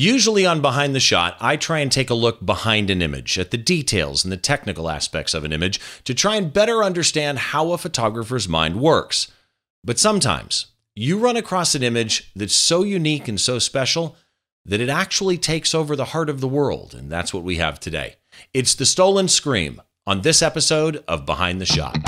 Usually on Behind the Shot, I try and take a look behind an image at the details and the technical aspects of an image to try and better understand how a photographer's mind works. But sometimes you run across an image that's so unique and so special that it actually takes over the heart of the world, and that's what we have today. It's the Stolen Scream on this episode of Behind the Shot.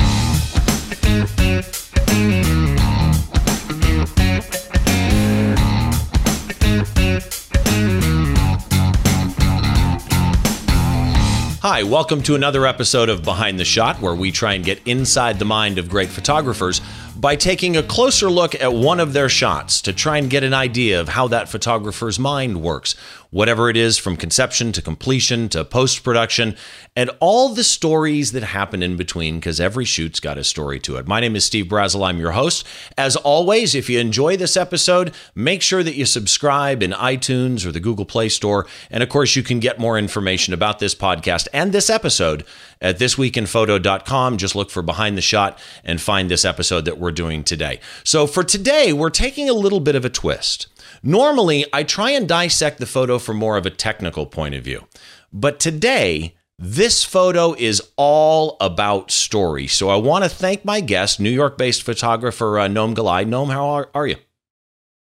Hi, welcome to another episode of Behind the Shot, where we try and get inside the mind of great photographers by taking a closer look at one of their shots to try and get an idea of how that photographer's mind works, whatever it is from conception to completion to post production, and all the stories that happen in between, because every shoot's got a story to it. My name is Steve Brazill. I'm your host. As always, if you enjoy this episode, make sure that you subscribe in iTunes or the Google Play Store. And of course, you can get more information about this podcast and this episode at thisweekinphoto.com. Just look for Behind the Shot and find this episode that we're doing today. So for today, we're taking a little bit of a twist. Normally, I try and dissect the photo from more of a technical point of view. But today, this photo is all about story. So I want to thank my guest, New York based photographer uh, Noam Galai. Noam, how are, are you?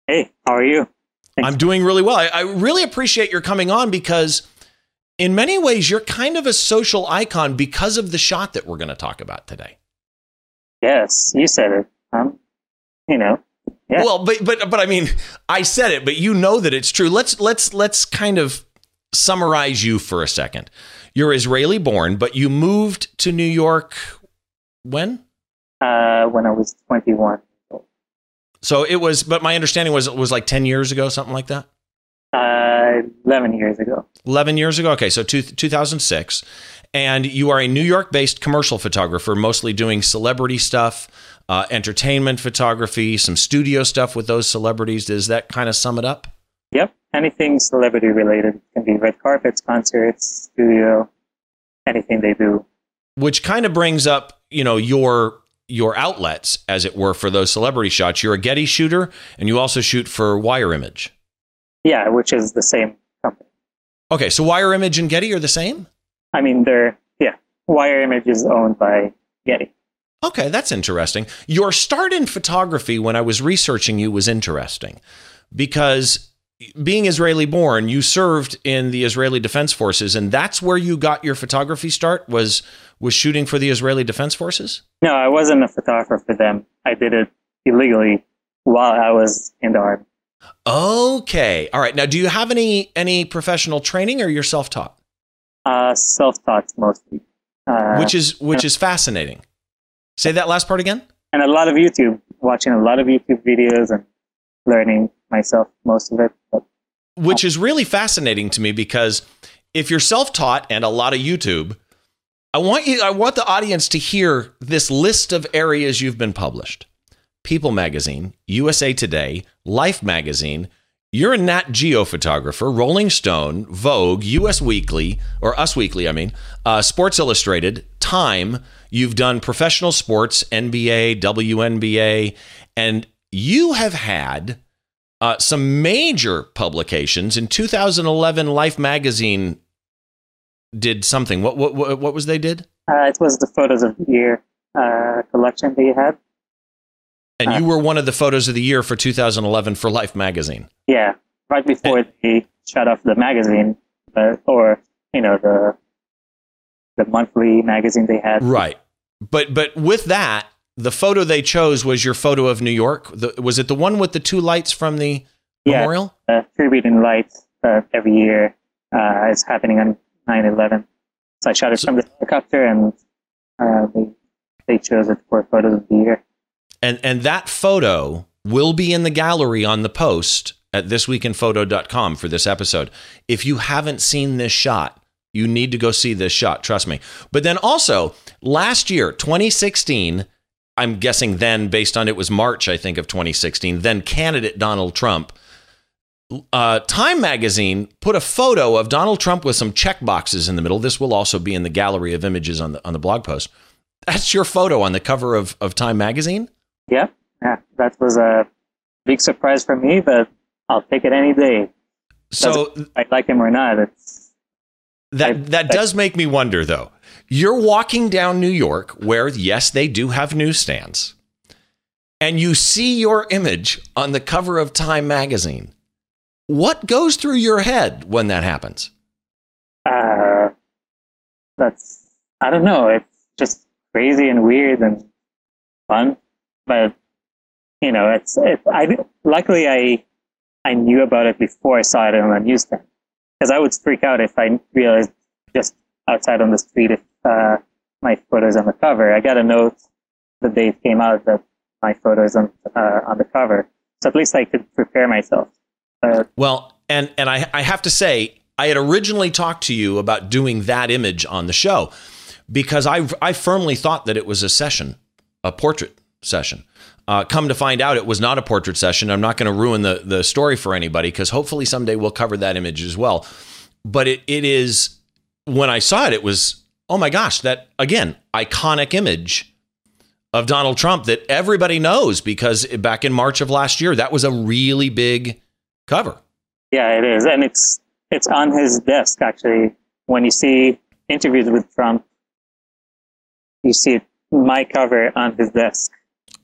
Hey, how are you? Thanks. I'm doing really well. I, I really appreciate your coming on because, in many ways, you're kind of a social icon because of the shot that we're going to talk about today. Yes, you said it. Um, you know, yeah. Well, but but but I mean, I said it, but you know that it's true. Let's let's let's kind of summarize you for a second. You're Israeli born, but you moved to New York when? Uh, when I was 21. So it was, but my understanding was it was like 10 years ago, something like that. Uh, 11 years ago. 11 years ago. Okay, so two, 2006, and you are a New York-based commercial photographer, mostly doing celebrity stuff uh, entertainment photography, some studio stuff with those celebrities. Does that kind of sum it up? Yep. Anything celebrity related it can be red carpets, concerts, studio, anything they do. Which kind of brings up, you know, your your outlets, as it were, for those celebrity shots. You're a Getty shooter, and you also shoot for Wire Image. Yeah, which is the same company. Okay, so Wire Image and Getty are the same. I mean, they're yeah. Wire Image is owned by Getty. Okay, that's interesting. Your start in photography when I was researching you was interesting because being Israeli born, you served in the Israeli Defense Forces and that's where you got your photography start was was shooting for the Israeli Defense Forces? No, I wasn't a photographer for them. I did it illegally while I was in the army. Okay. All right. Now, do you have any any professional training or you're self-taught? Uh, self-taught mostly. Uh, which is which is fascinating Say that last part again. And a lot of YouTube, watching a lot of YouTube videos and learning myself most of it. But, Which is really fascinating to me because if you're self-taught and a lot of YouTube, I want you I want the audience to hear this list of areas you've been published. People Magazine, USA Today, Life Magazine, you're a Nat Geo photographer, Rolling Stone, Vogue, US Weekly, or Us Weekly, I mean, uh, Sports Illustrated, Time, You've done professional sports, NBA, WNBA, and you have had uh, some major publications. In 2011, Life Magazine did something. What what what, was they did? Uh, it was the photos of the year uh, collection they had. And you uh, were one of the photos of the year for 2011 for Life Magazine. Yeah, right before and, they shut off the magazine, uh, or you know the the monthly magazine they had. Right. But but with that, the photo they chose was your photo of New York. The, was it the one with the two lights from the yeah, memorial? Uh, tribute lights uh, every year. Uh, is happening on 9/11. So I shot it so, from the helicopter, and uh, they they chose it for photos of the year. And and that photo will be in the gallery on the post at thisweekinphoto.com for this episode. If you haven't seen this shot, you need to go see this shot, trust me. But then also, last year, 2016, I'm guessing then, based on it was March, I think, of 2016, then candidate Donald Trump. Uh, Time magazine put a photo of Donald Trump with some check boxes in the middle. This will also be in the gallery of images on the on the blog post. That's your photo on the cover of, of Time magazine? Yeah, yeah. That was a big surprise for me, but I'll take it any day. So I like him or not. It's that I- that I- does make me wonder though. You're walking down New York where yes, they do have newsstands. And you see your image on the cover of Time magazine. What goes through your head when that happens? uh, that's I don't know. It's just crazy and weird and fun, but you know, it's it. I luckily I I knew about it before I saw it on the newsstand because I would freak out if I realized just outside on the street if uh, my photos on the cover. I got a note the day it came out that my photos on uh, on the cover, so at least I could prepare myself. Well, and and I I have to say I had originally talked to you about doing that image on the show because I I firmly thought that it was a session, a portrait session. Uh, come to find out, it was not a portrait session. I'm not going to ruin the the story for anybody because hopefully someday we'll cover that image as well. But it it is when I saw it, it was oh my gosh, that again iconic image of Donald Trump that everybody knows because back in March of last year, that was a really big cover. Yeah, it is, and it's it's on his desk actually. When you see interviews with Trump, you see my cover on his desk.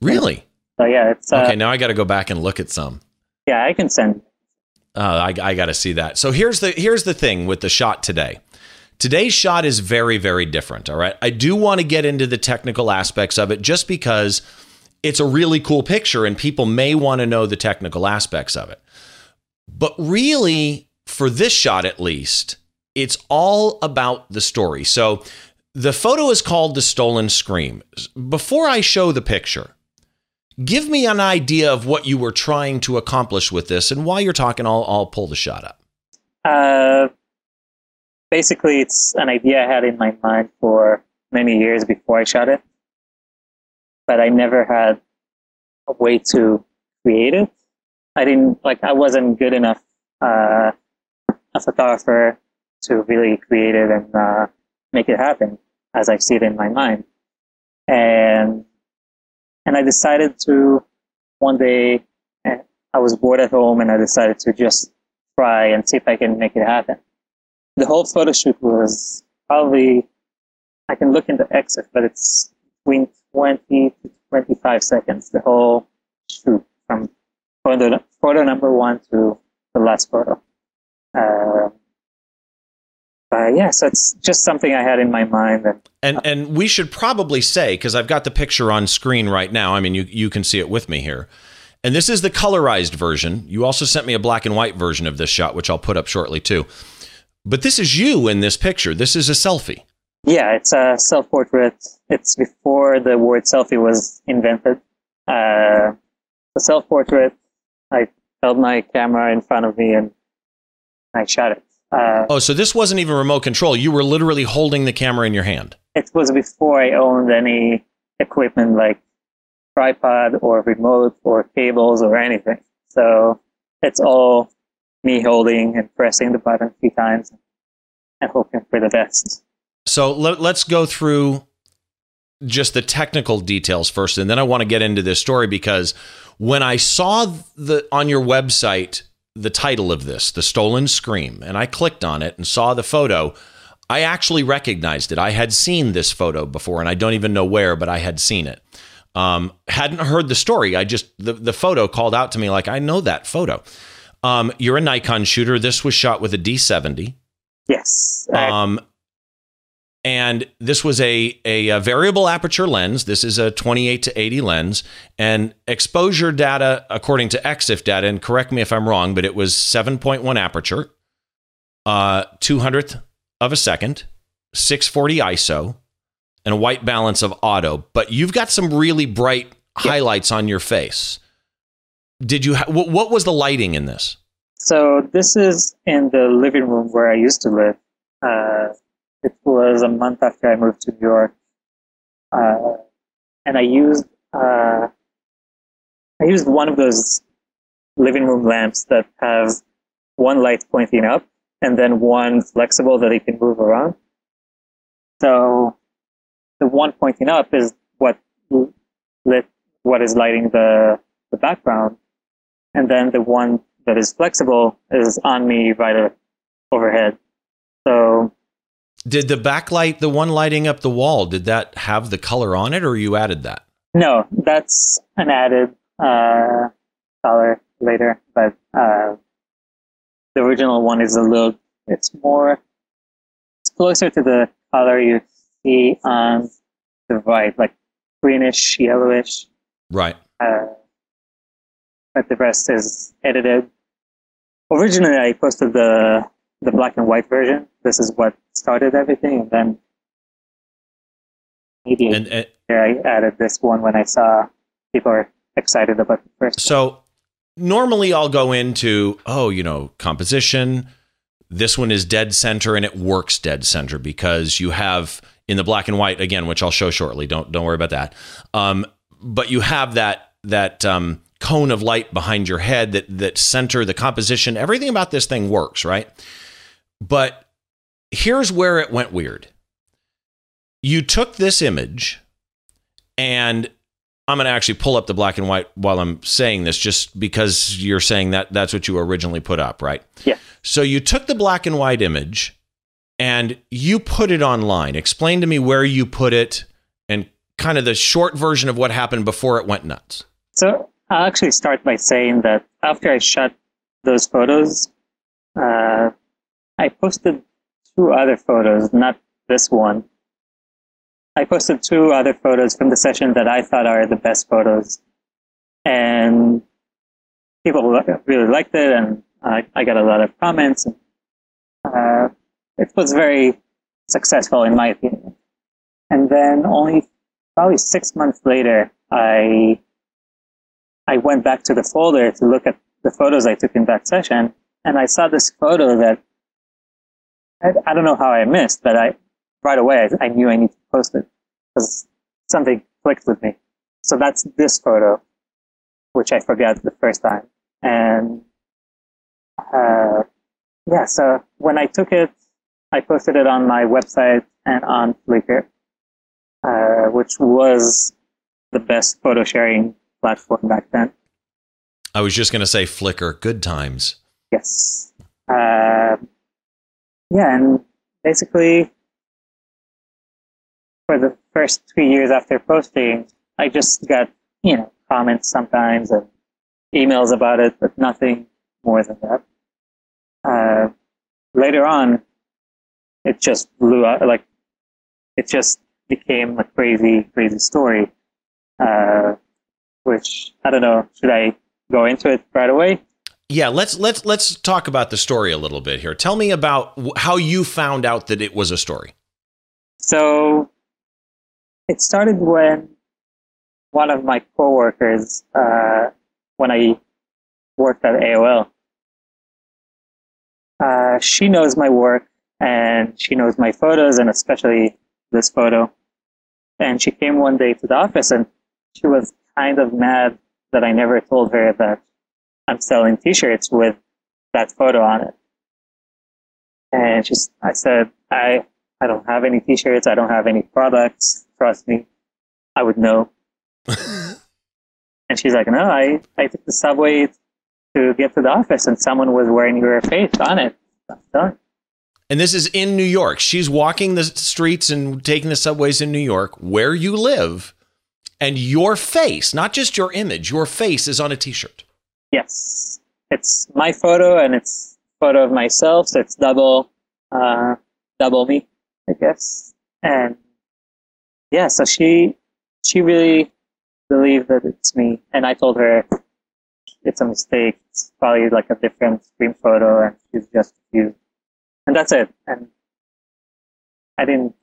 Really? So yeah, it's uh, Okay, now I got to go back and look at some. yeah. I can send. Uh, I, I got to see that. So here's the here's the thing with the shot today. Today's shot is very very different. All right, I do want to get into the technical aspects of it just because it's a really cool picture and people may want to know the technical aspects of it. But really, for this shot at least, it's all about the story. So the photo is called The Stolen Scream. Before I show the picture, give me an idea of what you were trying to accomplish with this. And while you're talking, I'll, I'll pull the shot up. Uh, basically, it's an idea I had in my mind for many years before I shot it, but I never had a way to create it. I didn't like. I wasn't good enough uh, a photographer to really create it and uh, make it happen as I see it in my mind. And and I decided to one day. eh, I was bored at home, and I decided to just try and see if I can make it happen. The whole photo shoot was probably, I can look into exit, but it's between 20 to 25 seconds, the whole shoot from photo, photo number one to the last photo. Uh, uh, yeah, so it's just something I had in my mind. And And and we should probably say because I've got the picture on screen right now. I mean, you you can see it with me here. And this is the colorized version. You also sent me a black and white version of this shot, which I'll put up shortly too. But this is you in this picture. This is a selfie. yeah, it's a self portrait. It's before the word selfie was invented. Uh, the self portrait, I held my camera in front of me and I shot it. Uh, Oh, so this wasn't even remote control. You were literally holding the camera in your hand. it was before I owned any equipment like tripod or remote or cables or anything. So it's all me holding and pressing the button a few times and hoping for the best. So let, let's go through just the technical details first, and then I want to get into this story because when I saw the on your website the title of this, "The Stolen Scream," and I clicked on it and saw the photo, I actually recognized it. I had seen this photo before, and I don't even know where, but I had seen it. Um, hadn't heard the story. I just the the photo called out to me like I know that photo. Um, you're a Nikon shooter. This was shot with a D70. Yes. Um, and this was a, a, a variable aperture lens. This is a 28 to 80 lens. And exposure data, according to EXIF data, and correct me if I'm wrong, but it was 7.1 aperture, uh, 200th of a second, 640 ISO, and a white balance of auto. But you've got some really bright highlights on your face. Did you? Ha- what, what was the lighting in this? So this is in the living room where I used to live. Uh, it was a month after I moved to New York, uh, and I used uh, I used one of those living room lamps that have one light pointing up and then one flexible that you can move around. So the one pointing up is what lit what is lighting the the background, and then the one that is flexible is on me right overhead. So did the backlight, the one lighting up the wall, did that have the color on it, or you added that? No, that's an added uh, color later, but uh, the original one is a little. It's more. It's closer to the color you see on the right, like greenish, yellowish. Right. Uh, but the rest is edited. Originally, I posted the the black and white version. This is what started everything, and then maybe and, and, I added this one when I saw people are excited about the first. So one. normally I'll go into oh, you know, composition. This one is dead center, and it works dead center because you have in the black and white again, which I'll show shortly. Don't don't worry about that. Um, but you have that that um, cone of light behind your head that that center the composition. Everything about this thing works, right? But here's where it went weird. You took this image, and I'm going to actually pull up the black and white while I'm saying this, just because you're saying that that's what you originally put up, right? Yeah. So you took the black and white image and you put it online. Explain to me where you put it and kind of the short version of what happened before it went nuts. So I'll actually start by saying that after I shot those photos, uh, I posted two other photos, not this one. I posted two other photos from the session that I thought are the best photos. And people really liked it, and I, I got a lot of comments. And, uh, it was very successful, in my opinion. And then only probably six months later, I I went back to the folder to look at the photos I took in that session, and I saw this photo that I, I don't know how I missed, but I right away I, I knew I need to post it because something clicked with me. So that's this photo, which I forgot the first time, and uh, yeah. So when I took it, I posted it on my website and on Flickr, uh, which was the best photo sharing platform back then. I was just going to say Flickr, good times. Yes. Uh, yeah, and basically, for the first three years after posting, I just got, you know, comments sometimes and emails about it, but nothing more than that. Uh, later on, it just blew up, like, it just became a crazy, crazy story. Uh, which I don't know, should I go into it right away? Yeah, let's let's let's talk about the story a little bit here. Tell me about how you found out that it was a story. So, it started when one of my coworkers, uh, when I worked at AOL, uh, she knows my work and she knows my photos and especially this photo. And she came one day to the office and she was kind of mad that I never told her that I'm selling T-shirts with that photo on it. And she's, I said, I, I don't have any T-shirts. I don't have any products. Trust me, I would know. and she's like, no, I, I took the subway to get to the office and someone was wearing your face on it. I'm done. And this is in New York. She's walking the streets and taking the subways in New York, where you live, and your face, not just your image, your face is on a t-shirt. Yes, it's my photo and it's photo of myself, so it's double, uh, double me, I guess. And yeah, so she she really believed that it's me, and I told her it's a mistake. It's probably like a different screen photo, and she's just confused. And that's it. And I didn't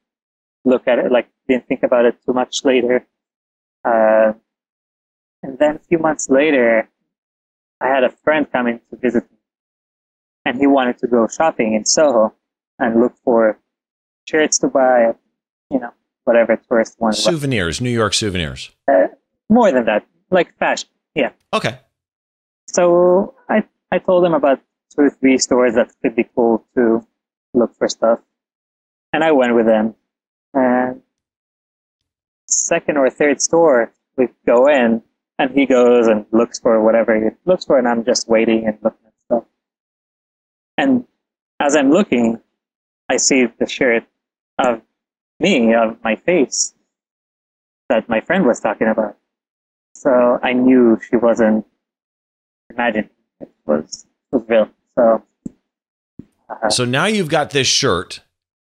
look at it like didn't think about it too much later. Uh, and then a few months later, I had a friend coming to visit me, and he wanted to go shopping in Soho and look for shirts to buy, you know, whatever tourist wants. Souvenirs, New York souvenirs. Uh, more than that, like fashion. Yeah. Okay. So I I told him about two or three stores that could be cool to look for stuff, and I went with him. And second or third store, we go in, and he goes and looks for whatever he looks for, and I'm just waiting and looking at And as I'm looking, I see the shirt of me, of my face that my friend was talking about. So I knew she wasn't imagining it was was real. So uh, so now you've got this shirt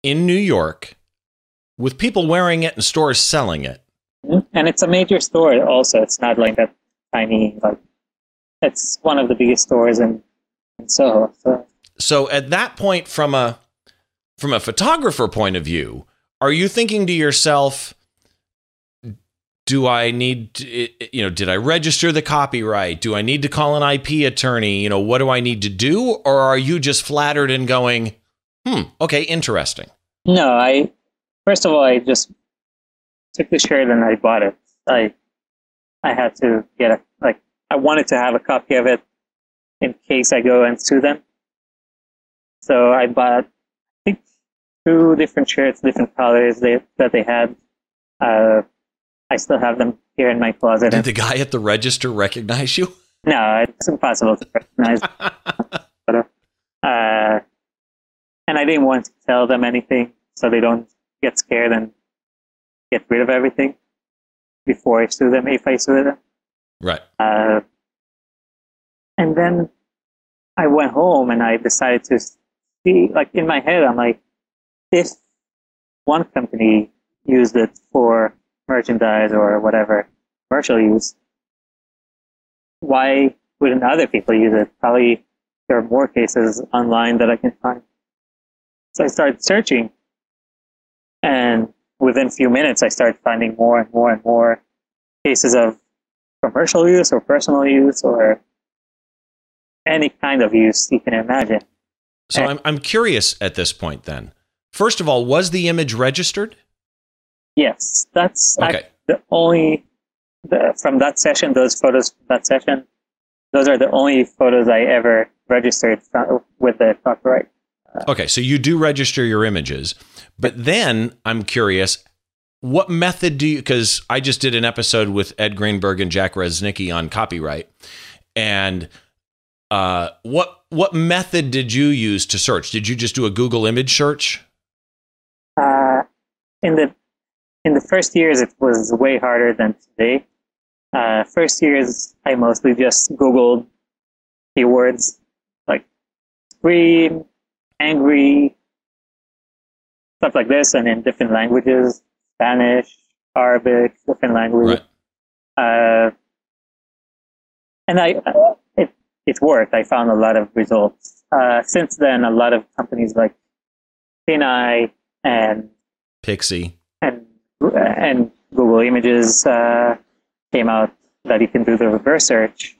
in New York with people wearing it and stores selling it. And it's a major store also. It's not like that tiny like it's one of the biggest stores in, in Soho. So so at that point from a from a photographer point of view, are you thinking to yourself, do I need to, you know, did I register the copyright? Do I need to call an IP attorney? You know, what do I need to do? Or are you just flattered and going, hmm, okay, interesting? No, I, first of all, I just took the shirt and I bought it. I, I had to get a, like, I wanted to have a copy of it in case I go and sue them. So I bought, I think, two different shirts, different colors they, that they had. Uh, I still have them here in my closet. Did the guy at the register recognize you? No, it's impossible to recognize. but, uh, and I didn't want to tell them anything so they don't get scared and get rid of everything before I sue them, if I sue them. Right. Uh, and then I went home and I decided to see, like in my head, I'm like, if one company used it for merchandise or whatever commercial use, why wouldn't other people use it? Probably there are more cases online that I can find. So I started searching, and within a few minutes, I started finding more and more and more cases of commercial use or personal use or any kind of use you can imagine. So and, I'm, I'm curious at this point then. First of all, was the image registered? Yes, that's okay. the only the, from that session. Those photos from that session, those are the only photos I ever registered uh, with the copyright. Okay, so you do register your images, but then I'm curious, what method do you? Because I just did an episode with Ed Greenberg and Jack Reznicki on copyright, and uh, what what method did you use to search? Did you just do a Google image search? Uh, in the in the first years, it was way harder than today. Uh, first years, I mostly just Googled keywords like scream, angry, stuff like this, and in different languages Spanish, Arabic, different languages. Right. Uh, and I, it, it worked. I found a lot of results. Uh, since then, a lot of companies like TinEye and Pixsy and and Google Images uh, came out that you can do the reverse search.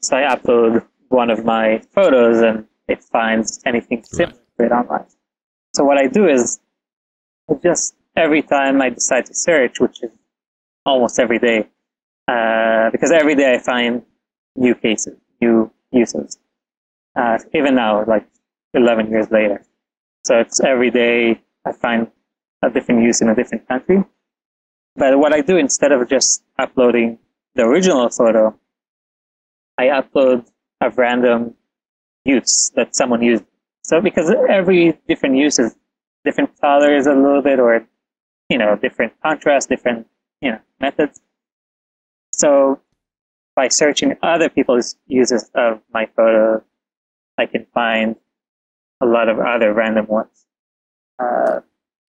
So I upload one of my photos and it finds anything similar right. to it online. So what I do is just every time I decide to search, which is almost every day, uh, because every day I find new cases, new uses. Uh, even now, like 11 years later. So it's every day I find a different use in a different country. But what I do instead of just uploading the original photo, I upload a random use that someone used. So because every different use is different colors a little bit or, you know, different contrast, different, you know, methods. So by searching other people's uses of my photo, I can find a lot of other random ones. Uh,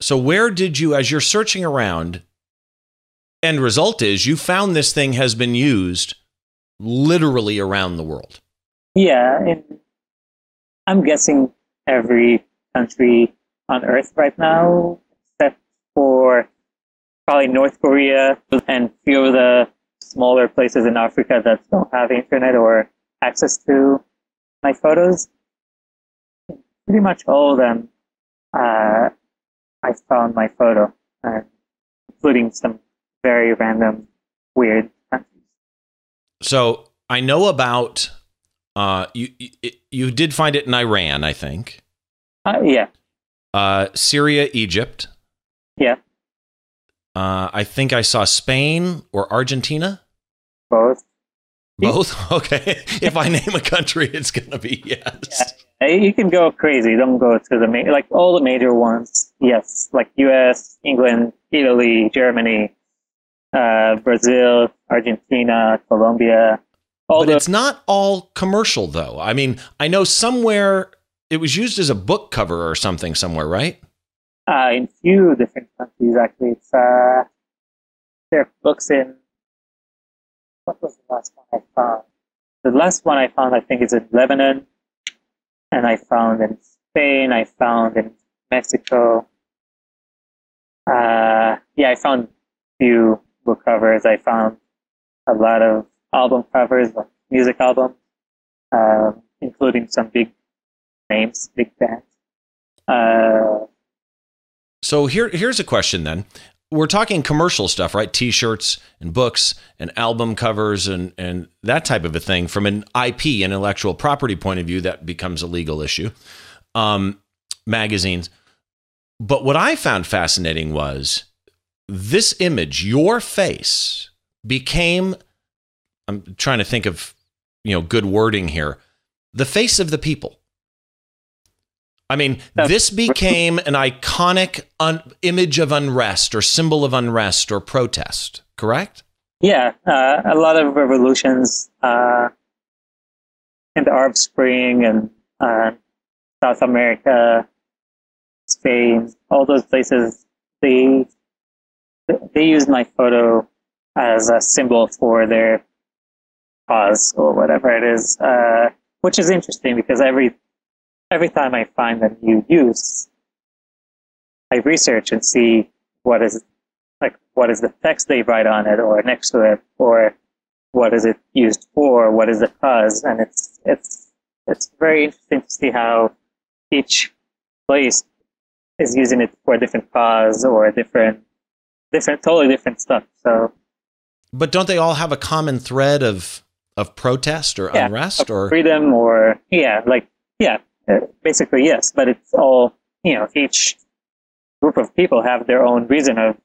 so, where did you, as you're searching around, end result is you found this thing has been used literally around the world? Yeah. And I'm guessing every country on Earth right now, except for probably North Korea and few of the smaller places in Africa that don't have internet or access to my photos. Pretty much all of them uh, I found my photo, including some very random, weird countries. So I know about uh, you. You did find it in Iran, I think. Uh, yeah. Uh, Syria, Egypt. Yeah. Uh, I think I saw Spain or Argentina. Both. Both? Okay. if I name a country, it's going to be yes. you can go crazy. Don't go to the ma- like all the major ones. Yes, like U.S., England, Italy, Germany, uh, Brazil, Argentina, Colombia. But it's not all commercial, though. I mean, I know somewhere it was used as a book cover or something somewhere, right? Uh, in few different countries, actually. It's uh, there are books in. What was the last one I found? The last one I found, I think, is in Lebanon, and I found in Spain. I found in Mexico. Uh, yeah, I found few book covers. I found a lot of album covers, like music albums, uh, including some big names, big bands. Uh, so here, here's a question then. We're talking commercial stuff, right? T-shirts and books and album covers and and that type of a thing. From an IP, intellectual property point of view, that becomes a legal issue. Um, magazines. But what I found fascinating was this image, your face, became. I'm trying to think of, you know, good wording here. The face of the people. I mean, this became an iconic un- image of unrest or symbol of unrest or protest, correct? Yeah, uh, a lot of revolutions uh, in the Arab Spring and uh, South America, Spain, all those places, they they used my photo as a symbol for their cause or whatever it is, uh, which is interesting because every every time I find a new use, I research and see what is like what is the text they write on it or next to it or what is it used for, what is the cause, and it's it's it's very interesting to see how each place is using it for a different cause or a different different totally different stuff. So But don't they all have a common thread of of protest or yeah, unrest or freedom or yeah, like yeah, uh, basically, yes, but it's all, you know, each group of people have their own reason of.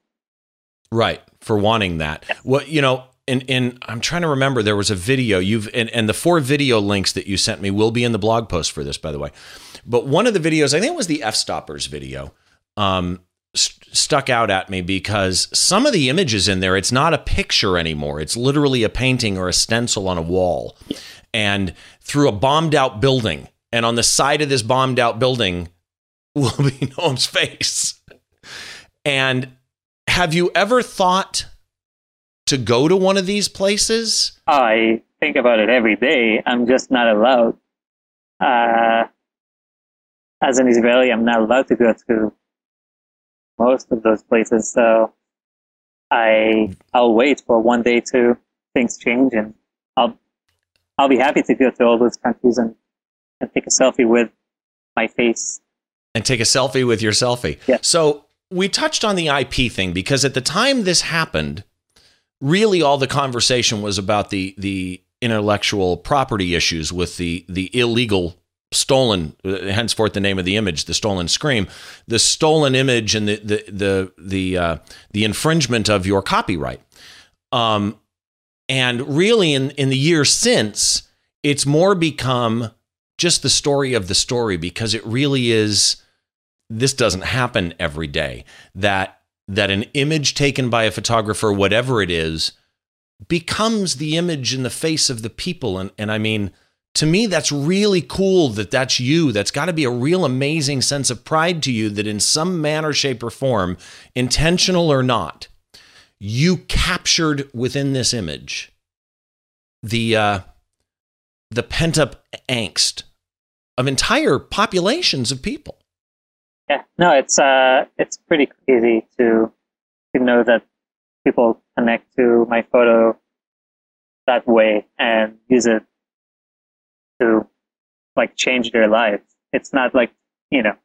Right. For wanting that. Yeah. Well, you know, and, and I'm trying to remember there was a video you've and, and the four video links that you sent me will be in the blog post for this by the way but one of the videos i think it was the f-stoppers video um, st- stuck out at me because some of the images in there it's not a picture anymore it's literally a painting or a stencil on a wall and through a bombed out building and on the side of this bombed out building will be Noam's face. And have you ever thought to go to one of these places? I think about it every day. I'm just not allowed. Uh, as an Israeli, I'm not allowed to go to most of those places. So I I'll wait for one day to things change, and I'll I'll be happy to go to all those countries and and take a selfie with my face. And take a selfie with your selfie. Yeah. So we touched on the IP thing because at the time this happened, really all the conversation was about the the intellectual property issues with the the illegal stolen henceforth the name of the image the stolen scream. The stolen image and the the the the uh, the infringement of your copyright. Um and really in in the years since it's more become just the story of the story because it really is this doesn't happen every day that that an image taken by a photographer whatever it is becomes the image in the face of the people. And and I mean to me that's really cool that that's you that's got to be a real amazing sense of pride to you that in some manner shape or form intentional or not you captured within this image the uh the pent up angst of entire populations of people. Yeah, no, it's uh, it's pretty easy to to know that people connect to my photo that way and use it to like change their lives. It's not like you know,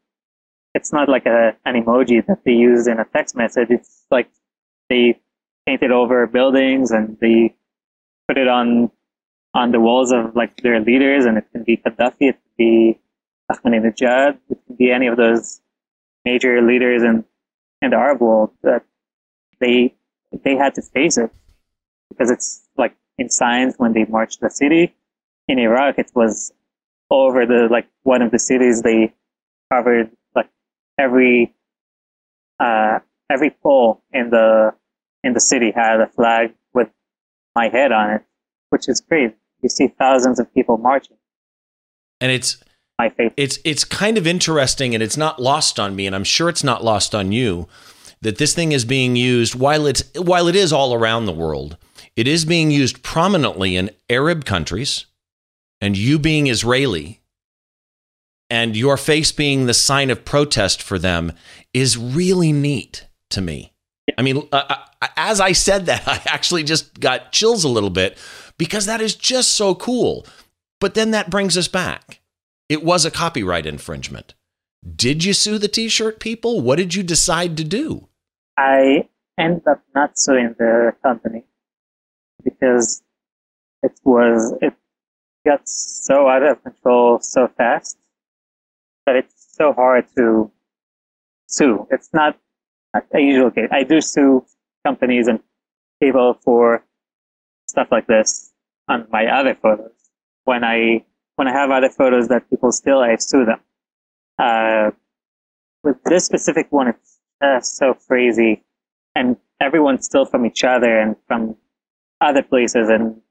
it's not like a an emoji that they use in a text message. It's like they painted over buildings and they put it on on the walls of like their leaders, and it can be Gaddafi, it can be Ahmadinejad, it can be any of those major leaders in in the Arab world that they they had to face it because it's like in signs when they marched the city. In Iraq, it was over the like one of the cities. They covered like every uh, every pole in the in the city had a flag with my head on it, which is great. You see thousands of people marching. And it's my face. It's it's kind of interesting and it's not lost on me and I'm sure it's not lost on you that this thing is being used while it's while it is all around the world. It is being used prominently in Arab countries and you being Israeli and your face being the sign of protest for them is really neat to me. I mean, uh, uh as I said that, I actually just got chills a little bit because that is just so cool. But then that brings us back. It was a copyright infringement. Did you sue the t shirt people? What did you decide to do? I ended up not suing the company because it was, it got so out of control so fast that it's so hard to sue. It's not a usual case. I do sue companies and people for stuff like this on my other photos. When I when I have other photos that people steal, I sue them. Uh, with this specific one, it's just so crazy, and everyone's still from each other and from other places, and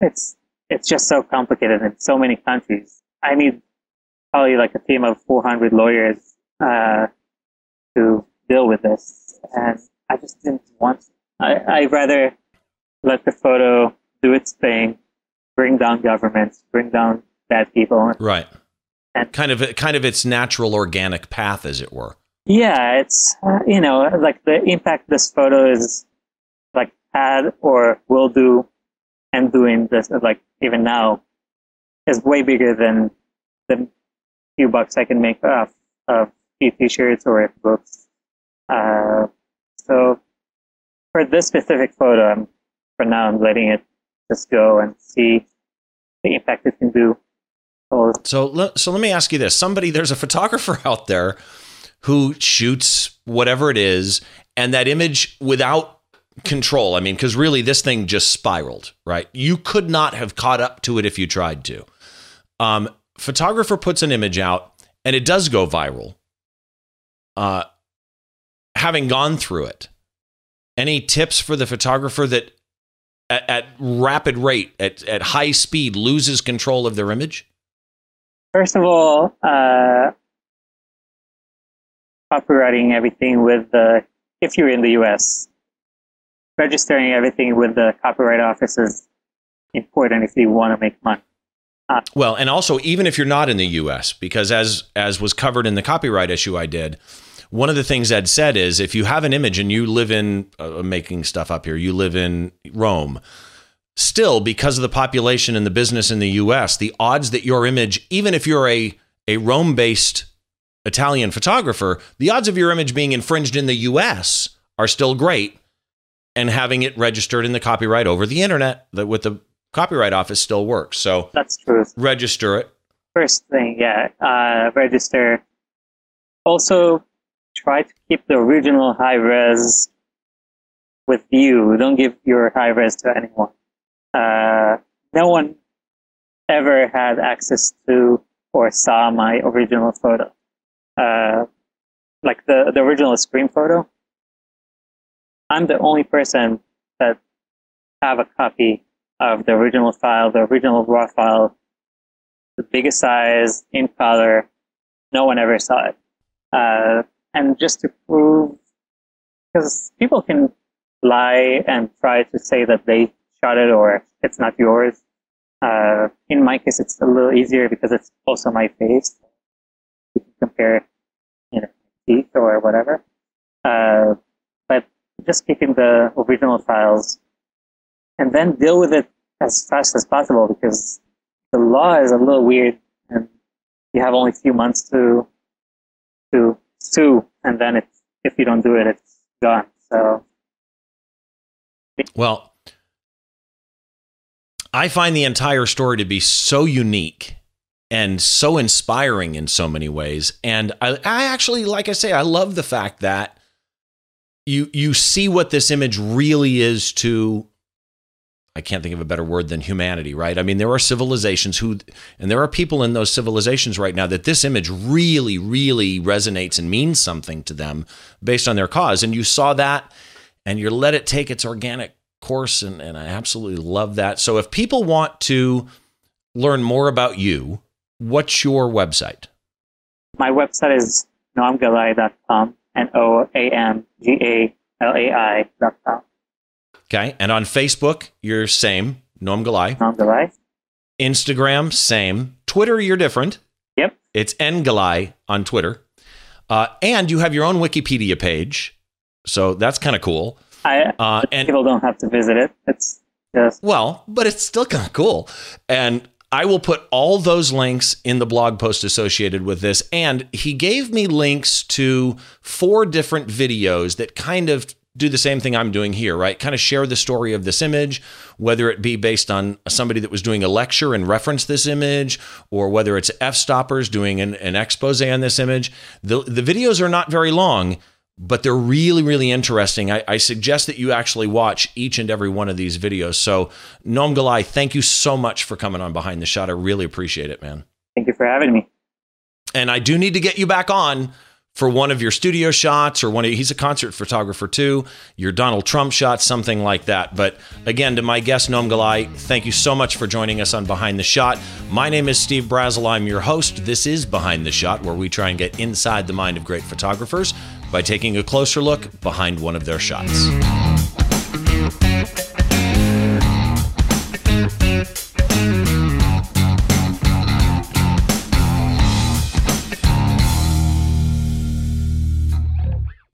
it's it's just so complicated in so many countries. I need probably like a team of 400 lawyers uh, to deal with this, and I just didn't want. To. I I'd rather let the photo do its thing, bring down governments, bring down bad people, right? And kind of kind of its natural organic path, as it were. Yeah, it's uh, you know like the impact this photo is like had or will do, and doing this like even now is way bigger than the few bucks I can make off of few t-shirts or books. Uh, so for this specific photo, I'm, for now, I'm letting it just go and see the impact it can do. So, so let me ask you this: somebody, there's a photographer out there who shoots whatever it is, and that image without control. I mean, because really, this thing just spiraled, right? You could not have caught up to it if you tried to. Um, photographer puts an image out, and it does go viral. Uh, having gone through it, any tips for the photographer that at, at rapid rate, at, at high speed, loses control of their image? First of all, uh, copywriting everything with the, if you're in the US, registering everything with the copyright office is important if you want to make money. Uh, well, and also even if you're not in the US, because as as was covered in the copyright issue I did, one of the things Ed said is if you have an image and you live in uh, making stuff up here, you live in Rome. Still, because of the population and the business in the US, the odds that your image, even if you're a, a Rome based Italian photographer, the odds of your image being infringed in the US are still great. And having it registered in the copyright over the internet that with the copyright office still works. So that's true. Register it. First thing, yeah, uh, register. Also, try to keep the original high res with you. Don't give your high res to anyone. Uh, no one ever had access to or saw my original photo. Uh, like the, the original screen photo. I'm the only person that have a copy of the original file, the original raw file, the biggest size, in color. No one ever saw it. Uh, and just to prove, because people can lie and try to say that they shot it or it's not yours. Uh, in my case, it's a little easier because it's also my face. You can compare, you know, teeth or whatever. Uh, just keeping the original files and then deal with it as fast as possible because the law is a little weird and you have only a few months to to sue, and then if you don't do it, it's gone. So, well, I find the entire story to be so unique and so inspiring in so many ways. And I, I actually, like I say, I love the fact that you you see what this image really is to I can't think of a better word than humanity, right? I mean, there are civilizations who, and there are people in those civilizations right now that this image really, really resonates and means something to them based on their cause. And you saw that and you let it take its organic course. And, and I absolutely love that. So if people want to learn more about you, what's your website? My website is noamgalai.com, N O A M G A L A com. Okay. And on Facebook, you're same, Noam Galai. Noam Galai. Instagram, same. Twitter, you're different. Yep. It's N Galai on Twitter. Uh, and you have your own Wikipedia page. So that's kind of cool. I, uh, and people don't have to visit it. It's just. Well, but it's still kind of cool. And I will put all those links in the blog post associated with this. And he gave me links to four different videos that kind of do the same thing I'm doing here, right? Kind of share the story of this image, whether it be based on somebody that was doing a lecture and reference this image, or whether it's Fstoppers doing an, an expose on this image. The, the videos are not very long, but they're really, really interesting. I, I, suggest that you actually watch each and every one of these videos. So, Noam Galai, thank you so much for coming on Behind the Shot. I really appreciate it, man. Thank you for having me. And I do need to get you back on for one of your studio shots or one of he's a concert photographer too your donald trump shots something like that but again to my guest noam galai thank you so much for joining us on behind the shot my name is steve brazill i'm your host this is behind the shot where we try and get inside the mind of great photographers by taking a closer look behind one of their shots.